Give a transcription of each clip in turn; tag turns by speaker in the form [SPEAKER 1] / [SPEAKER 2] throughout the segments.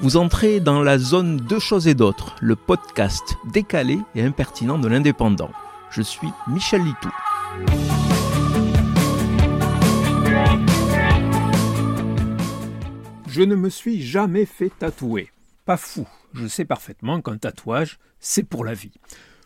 [SPEAKER 1] Vous entrez dans la zone Deux choses et d'autres, le podcast décalé et impertinent de l'indépendant. Je suis Michel Litou.
[SPEAKER 2] Je ne me suis jamais fait tatouer. Pas fou, je sais parfaitement qu'un tatouage, c'est pour la vie.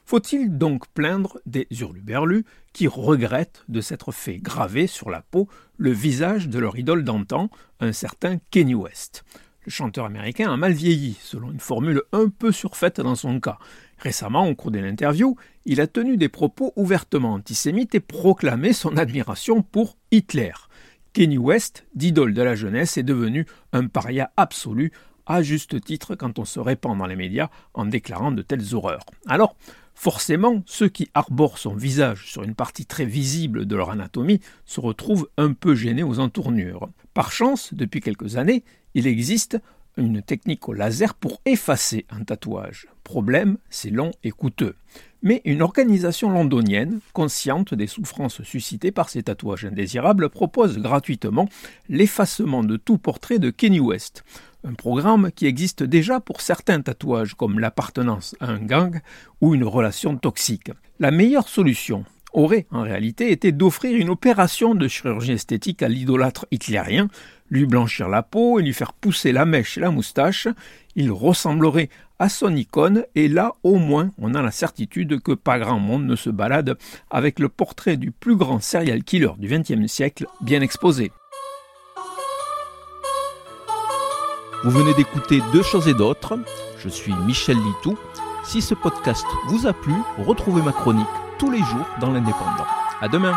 [SPEAKER 2] Faut-il donc plaindre des hurluberlus qui regrettent de s'être fait graver sur la peau le visage de leur idole d'antan, un certain Kenny West? Chanteur américain a mal vieilli, selon une formule un peu surfaite dans son cas. Récemment, au cours d'une interview, il a tenu des propos ouvertement antisémites et proclamé son admiration pour Hitler. Kenny West, d'idole de la jeunesse, est devenu un paria absolu, à juste titre quand on se répand dans les médias en déclarant de telles horreurs. Alors, forcément, ceux qui arborent son visage sur une partie très visible de leur anatomie se retrouvent un peu gênés aux entournures. Par chance, depuis quelques années, il existe une technique au laser pour effacer un tatouage. Problème, c'est long et coûteux. Mais une organisation londonienne, consciente des souffrances suscitées par ces tatouages indésirables, propose gratuitement l'effacement de tout portrait de Kenny West un programme qui existe déjà pour certains tatouages comme l'appartenance à un gang ou une relation toxique. La meilleure solution aurait en réalité été d'offrir une opération de chirurgie esthétique à l'idolâtre hitlérien, lui blanchir la peau et lui faire pousser la mèche et la moustache, il ressemblerait à son icône et là au moins on a la certitude que pas grand monde ne se balade avec le portrait du plus grand serial killer du XXe siècle bien exposé.
[SPEAKER 1] Vous venez d'écouter Deux choses et d'autres. Je suis Michel Litou. Si ce podcast vous a plu, retrouvez ma chronique tous les jours dans l'Indépendant. À demain!